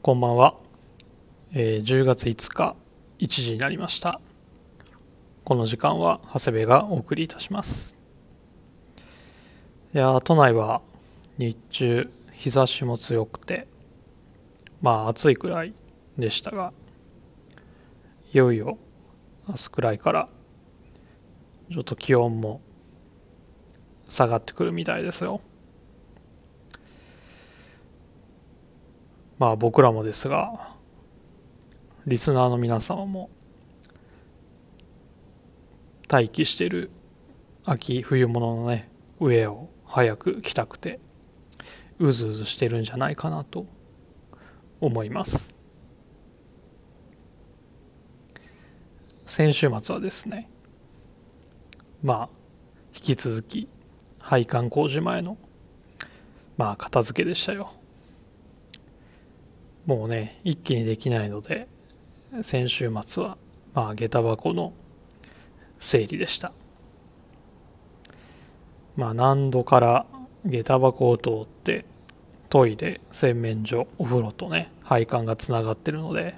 こんばんは、えー10月5日1時になりました。この時間は長谷部がお送りいたします。いや都内は日中日差しも強くてまあ暑いくらいでしたがいよいよ明日くらいからちょっと気温も下がってくるみたいですよ。まあ僕らもですがリスナーの皆様も待機してる秋冬物のね上を早く着たくてうずうずしてるんじゃないかなと思います。先週末はですねまあ引き続き配管工事前のまあ片付けでしたよ。もうね一気にできないので先週末はまあ下駄箱の整理でした。まあ何度から下駄箱を通ってトイレ洗面所お風呂とね配管がつながってるので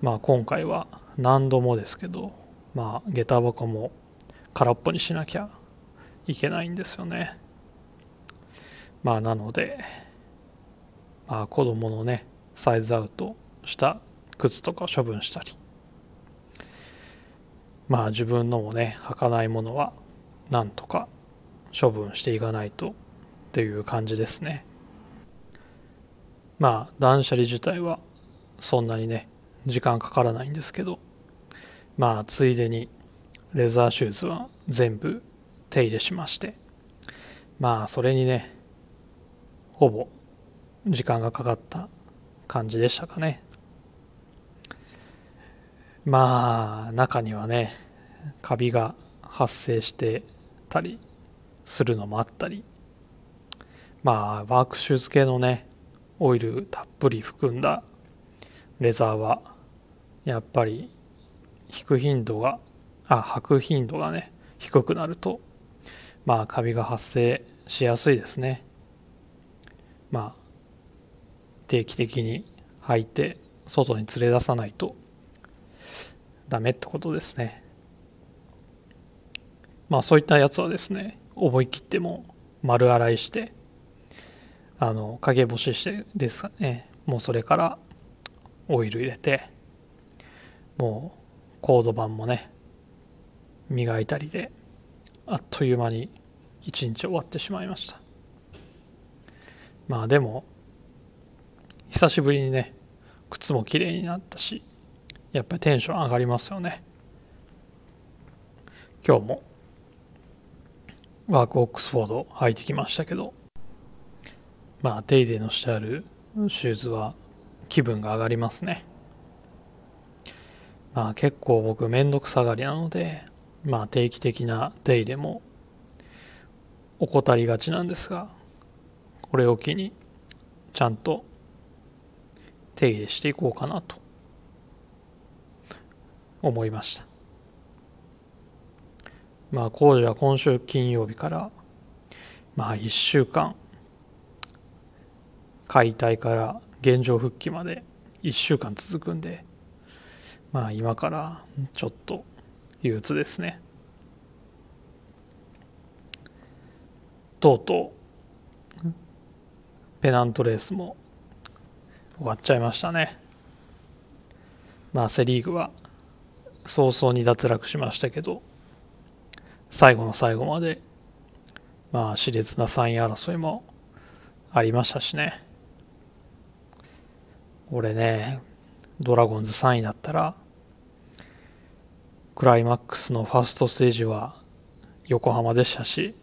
まあ今回は何度もですけどまあ下駄箱も空っぽにしなきゃいけないんですよね。まあなのでまあ子供のねサイズアウトした靴とか処分したり。まあ自分のもね履かないものはなんとか処分していかないとっていう感じですね。まあ断捨離自体はそんなにね時間かからないんですけど。まあついでにレザーシューズは全部手入れしまして。まあそれにねほぼ時間がかかった感じでしたかね。まあ中にはねカビが発生してたりするのもあったり。まあワークシューズ系のねオイルたっぷり含んだレザーはやっぱり引く頻度があ履く頻度がね低くなるとまあカビが発生しやすいですね。まあ定期的に履いて外に連れ出さないとダメってことですね。まあそういったやつはですね思い切っても丸洗いしてあの陰干ししてですかねもうそれからオイル入れてもうコード板もね磨いたりであっという間に一日終わってしまいました。まあでも久しぶりにね靴も綺麗になったしやっぱりテンション上がりますよね。今日もワークオックスフォード履いてきましたけどまあ手入れのしてあるシューズは気分が上がりますね。まあ結構僕めんどくさがりなのでまあ定期的な手入れも怠りがちなんですがこれを機にちゃんと手入れしていこうかなと思いました。まあ工事は今週金曜日からまあ1週間解体から現状復帰まで1週間続くんでまあ今からちょっと憂鬱ですね。とうとうペナントレースも終わっちゃいましたね。まあセ・リーグは早々に脱落しましたけど最後の最後までまあ熾烈な3位争いもありましたしね。俺ねドラゴンズ3位だったらクライマックスのファーストステージは横浜でしたし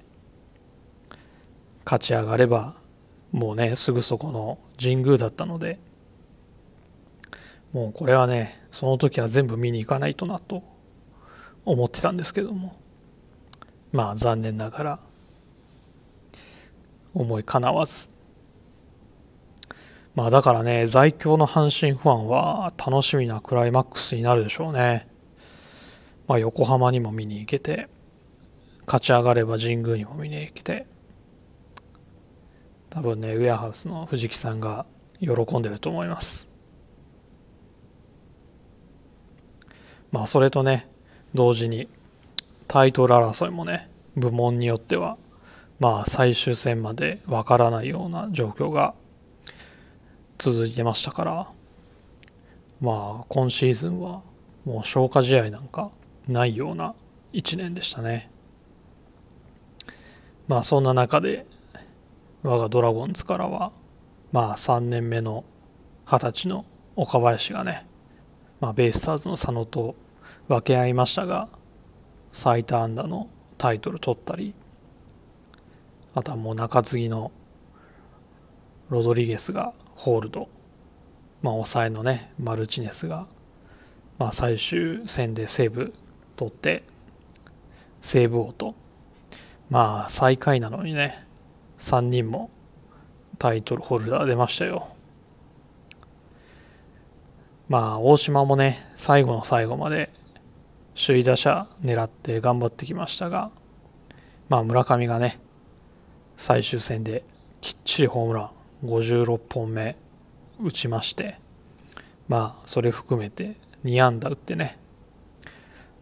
勝ち上がればもうねすぐそこの神宮だったのでもうこれはねその時は全部見に行かないとなと思ってたんですけども。まあ残念ながら思いかなわず。まあだからね在京の阪神ファンは楽しみなクライマックスになるでしょうね。まあ横浜にも見に行けて勝ち上がれば神宮にも見に行けて多分ねウェアハウスの藤木さんが喜んでると思います。まあそれとね同時にタイトル争いもね部門によってはまあ最終戦までわからないような状況が続いてましたからまあ今シーズンはもう消化試合なんかないような1年でしたね。まあそんな中で我がドラゴンズからはまあ3年目の二十歳の岡林がね、まあ、ベイスターズの佐野と分け合いましたが最多安打のタイトル取ったりあとはもう中継ぎのロドリゲスがホールド、まあ、抑えのねマルチネスが、まあ、最終戦でセーブ取ってセーブ王とまあ最下位なのにね3人もタイトルホルダー出ましたよ。まあ大島もね最後の最後まで首位打者狙って頑張ってきましたがまあ村上がね最終戦できっちりホームラン56本目打ちましてまあそれ含めて2安打打ってね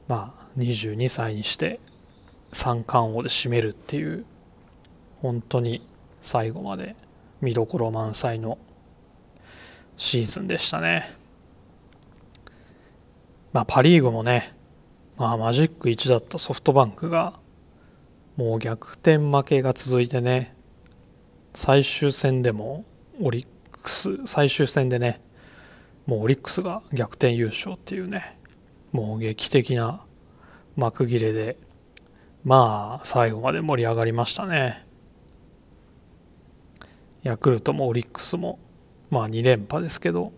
まあ22歳にして三冠王で締めるっていう本当に最後まで見どころ満載のシーズンでしたね。まあパ・リーグもね、まあマジック1だったソフトバンクがもう逆転負けが続いてね、最終戦でもオリックス、最終戦でね、もうオリックスが逆転優勝っていうね、もう劇的な幕切れで、まあ最後まで盛り上がりましたね。ヤクルトもオリックスも、まあ2連覇ですけど、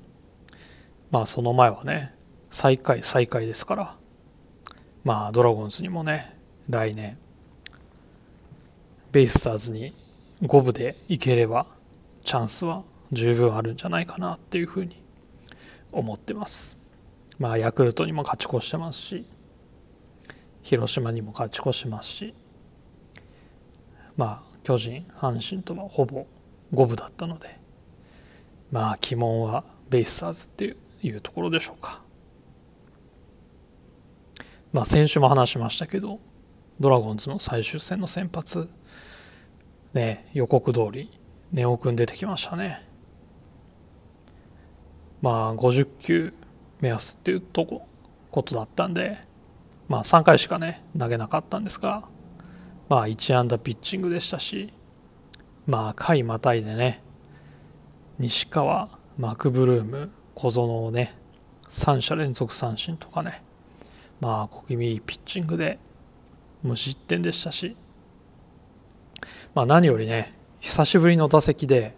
まあその前はね、最下位最下位ですから、まあドラゴンズにもね、来年、ベイスターズに5部でいければチャンスは十分あるんじゃないかなっていうふうに思ってます。まあヤクルトにも勝ち越してますし広島にも勝ち越しますしまあ巨人阪神とはほぼ五分だったのでまあ鬼門はベイスターズっていうところでしょうか。まあ先週も話しましたけどドラゴンズの最終戦の先発ね予告通り根尾君出てきましたね。まあ50球目安っていうとこことだったんでまあ3回しかね投げなかったんですがまあ1安打ピッチングでしたしまあ回またいでね西川マクブルーム小園をね3者連続三振とかねまあ小気味いいピッチングで無失点でしたしまあ何よりね久しぶりの打席で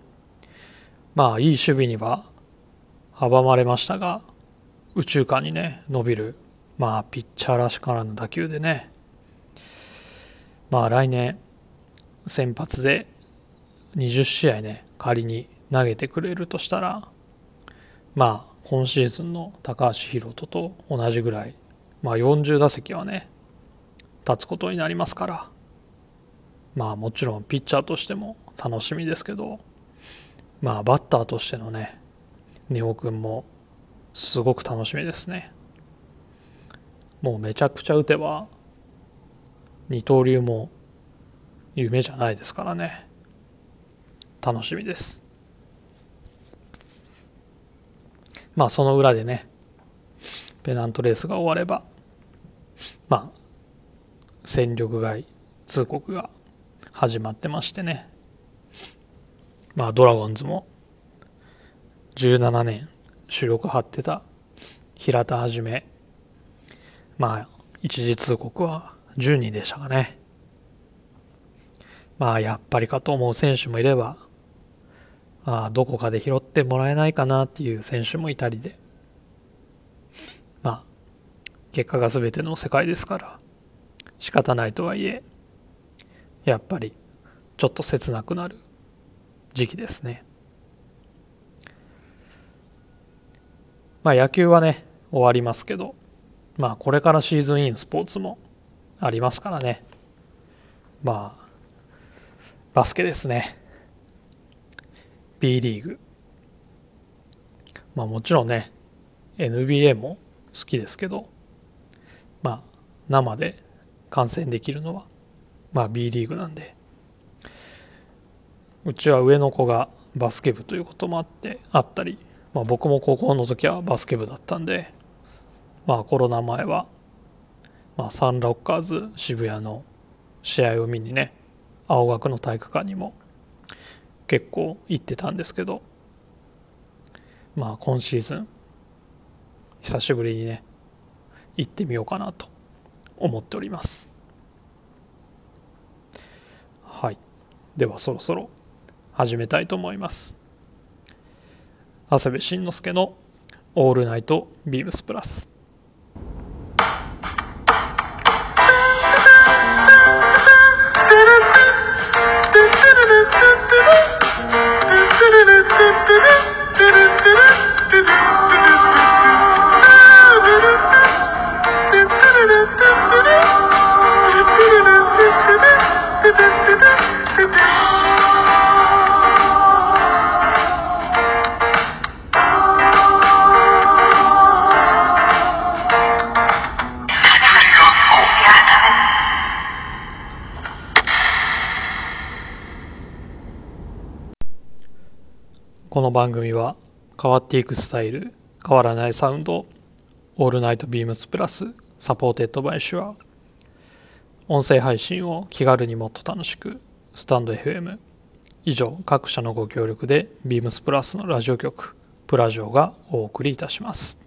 まあいい守備には阻まれましたが宇宙間にね伸びるまあピッチャーらしからぬ打球でねまあ来年先発で20試合ね仮に投げてくれるとしたらまあ今シーズンの高橋宏斗と同じぐらいまあ40打席はね立つことになりますから。まあもちろんピッチャーとしても楽しみですけどまあバッターとしてのね根尾君もすごく楽しみですね。もうめちゃくちゃ打てば二刀流も夢じゃないですからね。楽しみです。まあその裏でねペナントレースが終わればまあ戦力外通告が始まってましてね。まあドラゴンズも17年主力張ってた平田はじめまあ一時通告は10人でしたかね。まあやっぱりかと思う選手もいればあどこかで拾ってもらえないかなっていう選手もいたりで結果が全ての世界ですから仕方ないとはいえやっぱりちょっと切なくなる時期ですね。まあ野球はね終わりますけどまあこれからシーズンインスポーツもありますからね。まあバスケですね。B リーグ。まあもちろんね NBA も好きですけどまあ生で観戦できるのはまあ B リーグなんで。うちは上の子がバスケ部ということもあってあったり、まあ、僕も高校の時はバスケ部だったんでまあコロナ前は、まあ、サンロッカーズ渋谷の試合を見にね青学の体育館にも結構行ってたんですけどまあ今シーズン久しぶりにね行ってみようかなと思っております。はい。ではそろそろ始めたいと思います。長谷部慎之介の「オールナイトビームスプラス」この番組は変わっていくスタイル変わらないサウンド All Night BEAMS+ supported by SHURE。音声配信を気軽にもっと楽しくスタンド FM 以上各社のご協力でビームスプラスのラジオ局プラジオがお送りいたします。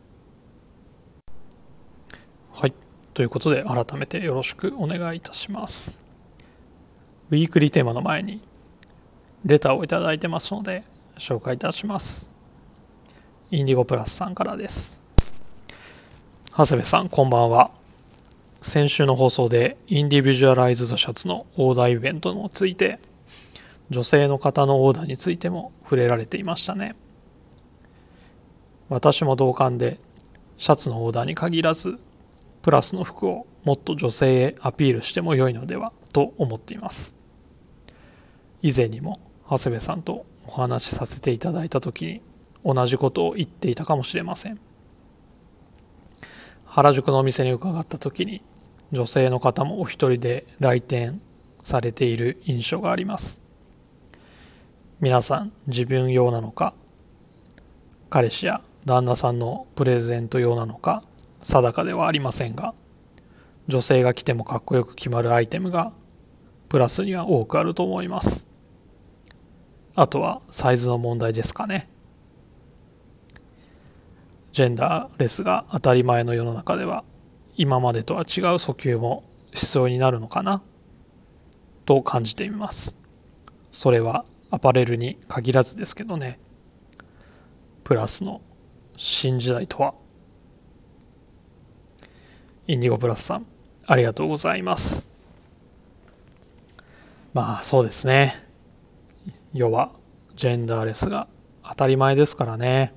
はい。ということで改めてよろしくお願いいたします。ウィークリーテーマの前にレターをいただいてますので紹介いたします。インディゴプラスさんからです。長谷部さんこんばんは。先週の放送でインディビジュアライズドシャツのオーダーイベントについて女性の方のオーダーについても触れられていましたね。私も同感でシャツのオーダーに限らずプラスの服をもっと女性へアピールしても良いのではと思っています。以前にも長谷部さんとお話しさせていただいた時に同じことを言っていたかもしれません。原宿のお店に伺った時に女性の方もお一人で来店されている印象があります。皆さん自分用なのか？彼氏や旦那さんのプレゼント用なのか？定かではありませんが。女性が着てもかっこよく決まるアイテムがプラスには多くあると思います。あとはサイズの問題ですかね。ジェンダーレスが当たり前の世の中では今までとは違う訴求も必要になるのかなと感じています。それはアパレルに限らずですけどね。プラスの新時代とは。インディゴプラスさん、ありがとうございます。まあそうですね。世はジェンダーレスが当たり前ですからね。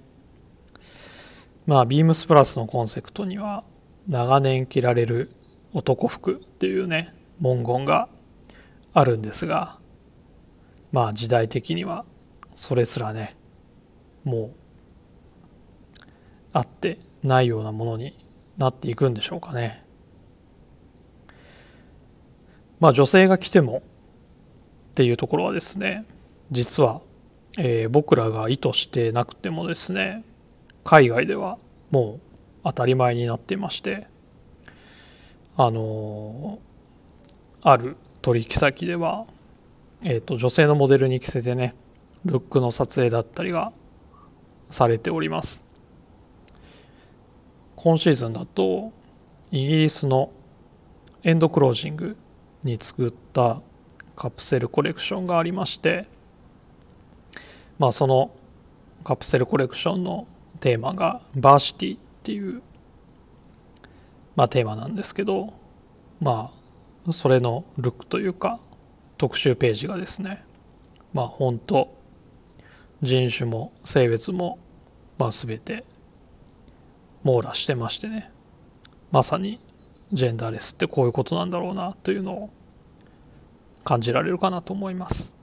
まあ、ビームスプラスのコンセプトには、長年着られる男服っていうね、文言があるんですが、まあ時代的にはそれすらね、もうあってないようなものになっていくんでしょうかね。まあ女性が着てもっていうところはですね、実は、えー、僕らが意図してなくてもですね海外ではもう当たり前になっていましてあのー、ある取引先では、えーと、女性のモデルに着せてねルックの撮影だったりがされております。今シーズンだとイギリスのエンドクロージングに作ったカプセルコレクションがありましてまあ、そのカプセルコレクションのテーマがバーシティっていう、まあ、テーマなんですけどまあそれのルックというか特集ページがですねまあ本当人種も性別もまあ全て網羅してましてねまさにジェンダーレスってこういうことなんだろうなというのを感じられるかなと思います。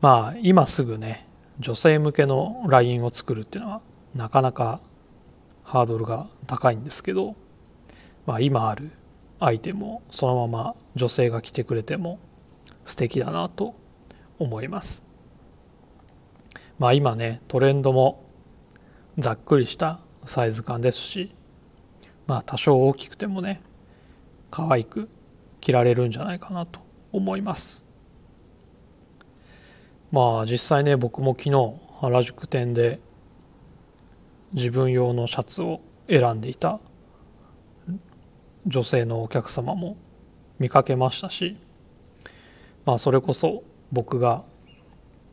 まあ今すぐね女性向けのラインを作るっていうのはなかなかハードルが高いんですけど、まあ、今あるアイテムをそのまま女性が着てくれても素敵だなと思います。まあ今ねトレンドもざっくりしたサイズ感ですしまあ多少大きくてもね可愛く着られるんじゃないかなと思います。まあ実際ね僕も昨日原宿店で自分用のシャツを選んでいた女性のお客様も見かけましたしまあそれこそ僕が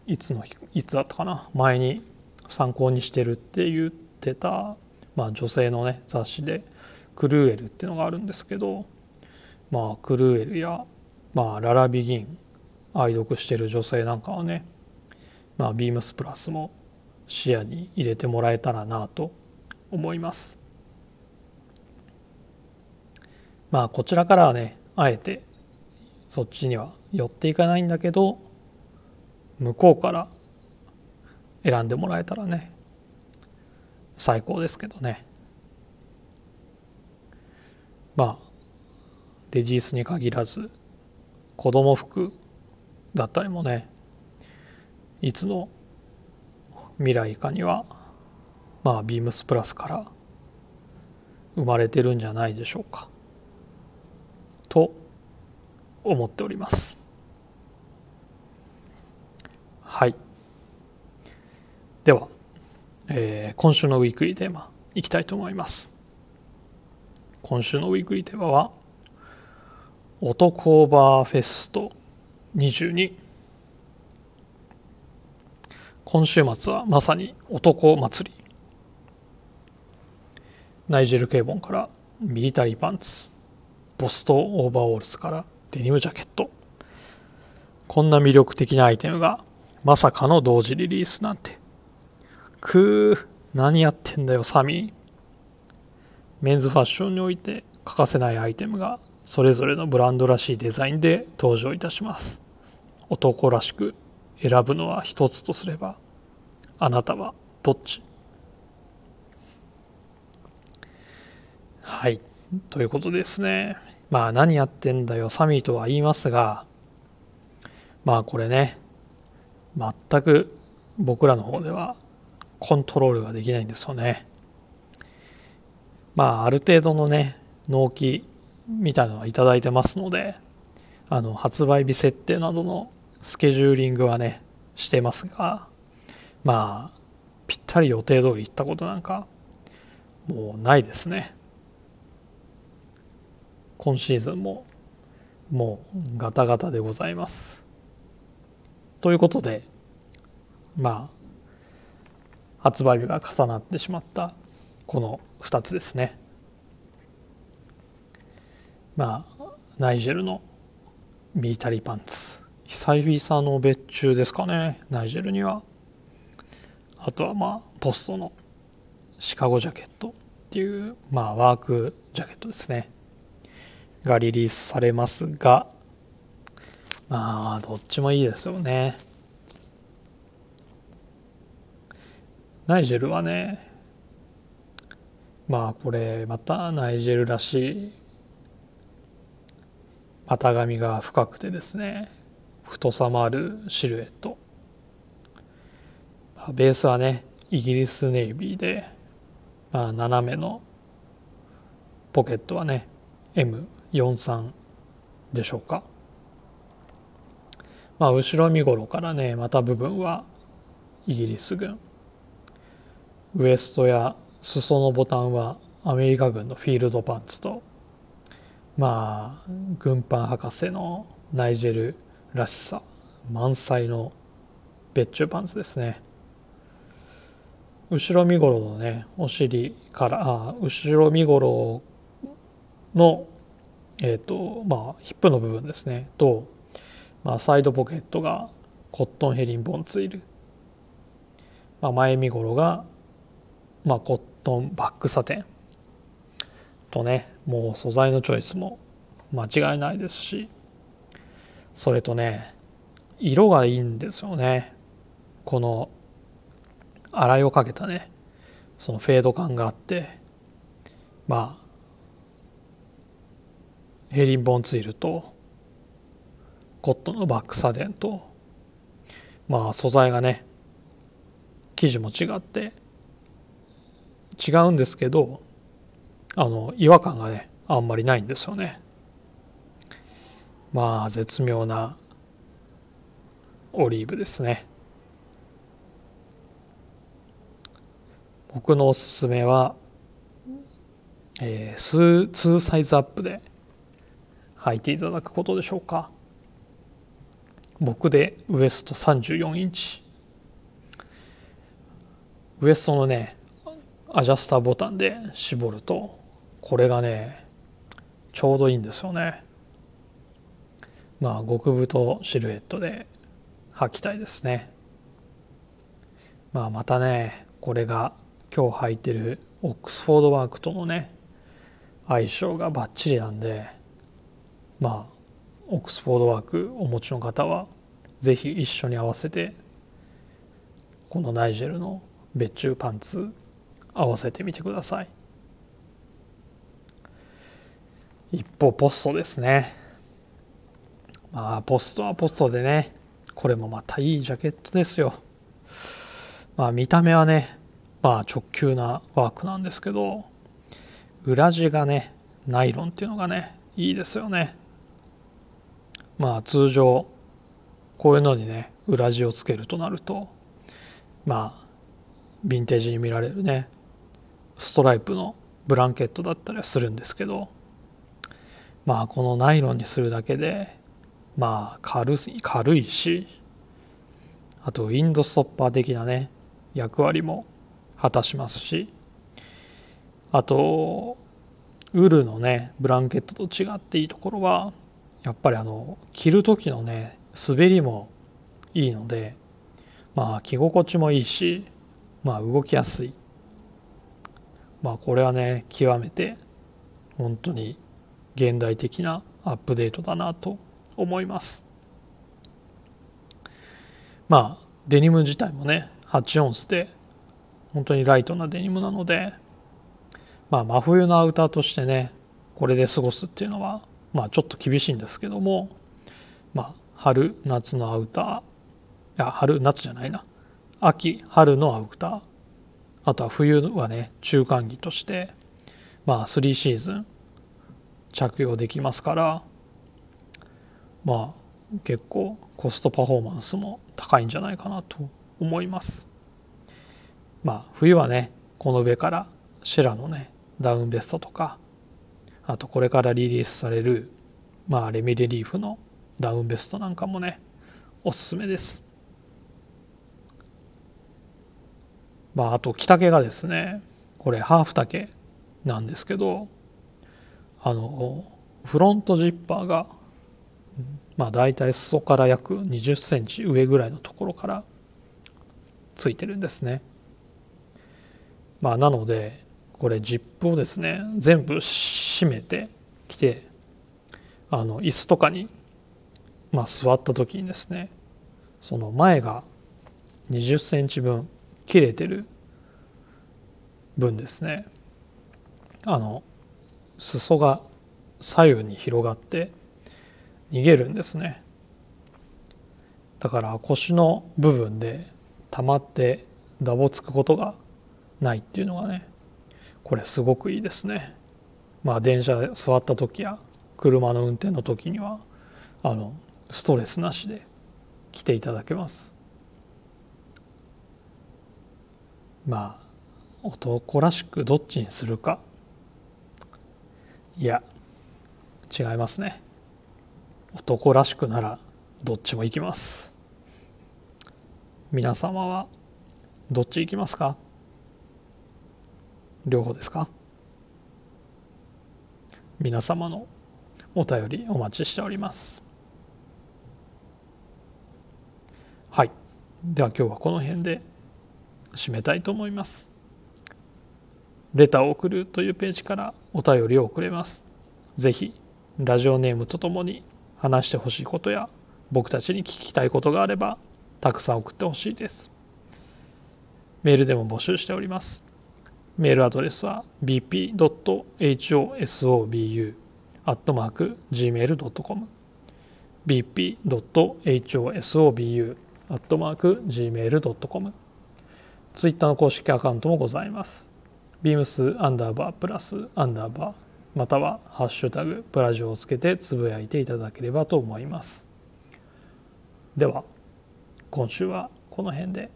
いつのいつだったかな前に参考にしてるって言ってた、まあ、女性のね雑誌でクルーエルっていうのがあるんですけどまあクルーエルや、まあ、ララビギン愛読してる女性なんかはね、まあ、ビームスプラスも視野に入れてもらえたらなと思います。まあこちらからはねあえてそっちには寄っていかないんだけど向こうから選んでもらえたらね最高ですけどね。まあレジースに限らず子供服だったりもねいつの未来かにはまあビームスプラスから生まれてるんじゃないでしょうか。と思っております。はい。では、えー、今週のウィークリーテーマいきたいと思います。今週のウィークリーテーマは男オーバーフェスト。22今週末はまさに男祭り。ナイジェル・ケーボンからミリタリーパンツ。ボストオーバーオールズからデニムジャケット。こんな魅力的なアイテムがまさかの同時リリースなんて。くー何やってんだよサミー。メンズファッションにおいて欠かせないアイテムがそれぞれのブランドらしいデザインで登場いたします。男らしく選ぶのは一つとすればあなたはどっち？はい。ということですね。まあ何やってんだよサミーとは言いますがまあこれね全く僕らの方ではコントロールができないんですよね。まあある程度のね納期みたいなのは頂いてますのであの発売日設定などのスケジューリングはねしてますがまあぴったり予定通り行ったことなんかもうないですね。今シーズンももうガタガタでございます。ということでまあ発売日が重なってしまったこの2つですね。まあナイジェルのミリタリーパンツ。久々の別注ですかね。ナイジェルには。あとはまあポストのシカゴジャケットっていうまあワークジャケットですね。がリリースされますがまあどっちもいいですよね。ナイジェルはねまあこれまたナイジェルらしい股上が深くてですね。太さもあるシルエット。ベースはねイギリスネイビーで、まあ、斜めのポケットはね M43 でしょうか。まあ後ろ身頃からねまた部分はイギリス軍。ウエストや裾のボタンはアメリカ軍のフィールドパンツとまあ軍パン博士のナイジェルらしさ満載の別注パンツですね。後ろ身ごろのねお尻からあ後ろ身ごろのえっ、ー、とまあヒップの部分ですね。と、まあ、サイドポケットがコットンヘリンボンツイル、まあ、前身ごろがまあ、コットンバックサテン。とねもう素材のチョイスも間違いないですし。それとね色がいいんですよね。この洗いをかけたねそのフェード感があって。まあヘリンボンツイルとコットンのバックサデンと。まあ素材がね生地も違って違うんですけどあの違和感がねあんまりないんですよね。まあ絶妙なオリーブですね。僕のおすすめは、えー、2サイズアップで履いていただくことでしょうか。僕でウエスト34インチ。ウエストのねアジャスターボタンで絞るとこれがねちょうどいいんですよね。まあ極太シルエットで履きたいですね。まあまたねこれが今日履いてるオックスフォードワークとのね相性がバッチリなんでまあオックスフォードワークお持ちの方は是非一緒に合わせてこのナイジェルの別注パンツ合わせてみてください。一方ポストですね。まあポストはポストでねこれもまたいいジャケットですよ。まあ見た目はねまあ直球なワークなんですけど裏地がねナイロンっていうのがねいいですよね。まあ通常こういうのにね裏地をつけるとなるとまあヴィンテージに見られるねストライプのブランケットだったりはするんですけどまあこのナイロンにするだけでまあ軽い軽いしあとウィンドストッパー的なね役割も果たしますしあとウールのねブランケットと違っていいところはやっぱりあの着る時のね滑りもいいのでまあ着心地もいいしまあ動きやすい。まあこれはね極めて本当に現代的なアップデートだなと思います。まあデニム自体もね8オンスで本当にライトなデニムなのでまあ真冬のアウターとしてねこれで過ごすっていうのはまあちょっと厳しいんですけどもまあ春夏のアウターいや春夏じゃないな。秋春のアウターあとは冬はね中間着としてまあ3シーズン着用できますからまあ結構コストパフォーマンスも高いんじゃないかなと思います。まあ冬はねこの上からシェラのねダウンベストとかあとこれからリリースされるまあレミレリーフのダウンベストなんかもねおすすめです。まああと着丈がですねこれハーフ丈なんですけどあのフロントジッパーがまあ大体裾から約20センチ上ぐらいのところからついてるんですね。まあなのでこれジップをですね全部閉めてきてあの椅子とかに、まあ、座った時にですねその前が20センチ分切れてる分ですね。あの裾が左右に広がって逃げるんですね。だから腰の部分で溜まってダボつくことがないっていうのがねこれすごくいいですね。まあ電車座った時や車の運転の時にはあのストレスなしで来ていただけます。まあ男らしくどっちにするか。いや違いますね。男らしくならどっちも行きます。皆様はどっち行きますか？両方ですか？皆様のお便りお待ちしております。はい。では今日はこの辺で締めたいと思います。レターを送るというページからお便りを送れます。ぜひラジオネームとともに話してほしいことや僕たちに聞きたいことがあればたくさん送ってほしいですメールでも募集しておりますメールアドレスは bp.hosobu.gmail.com bp.hosobu.gmail.com ツイッターの公式アカウントもございます。ビームスアンダーバープラスアンダーバーまたはハッシュタグプラジオをつけてつぶやいていただければと思います。では今週はこの辺で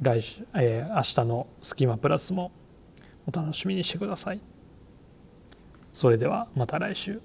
来週、えー、明日のスキマプラスもお楽しみにしてください。それではまた来週。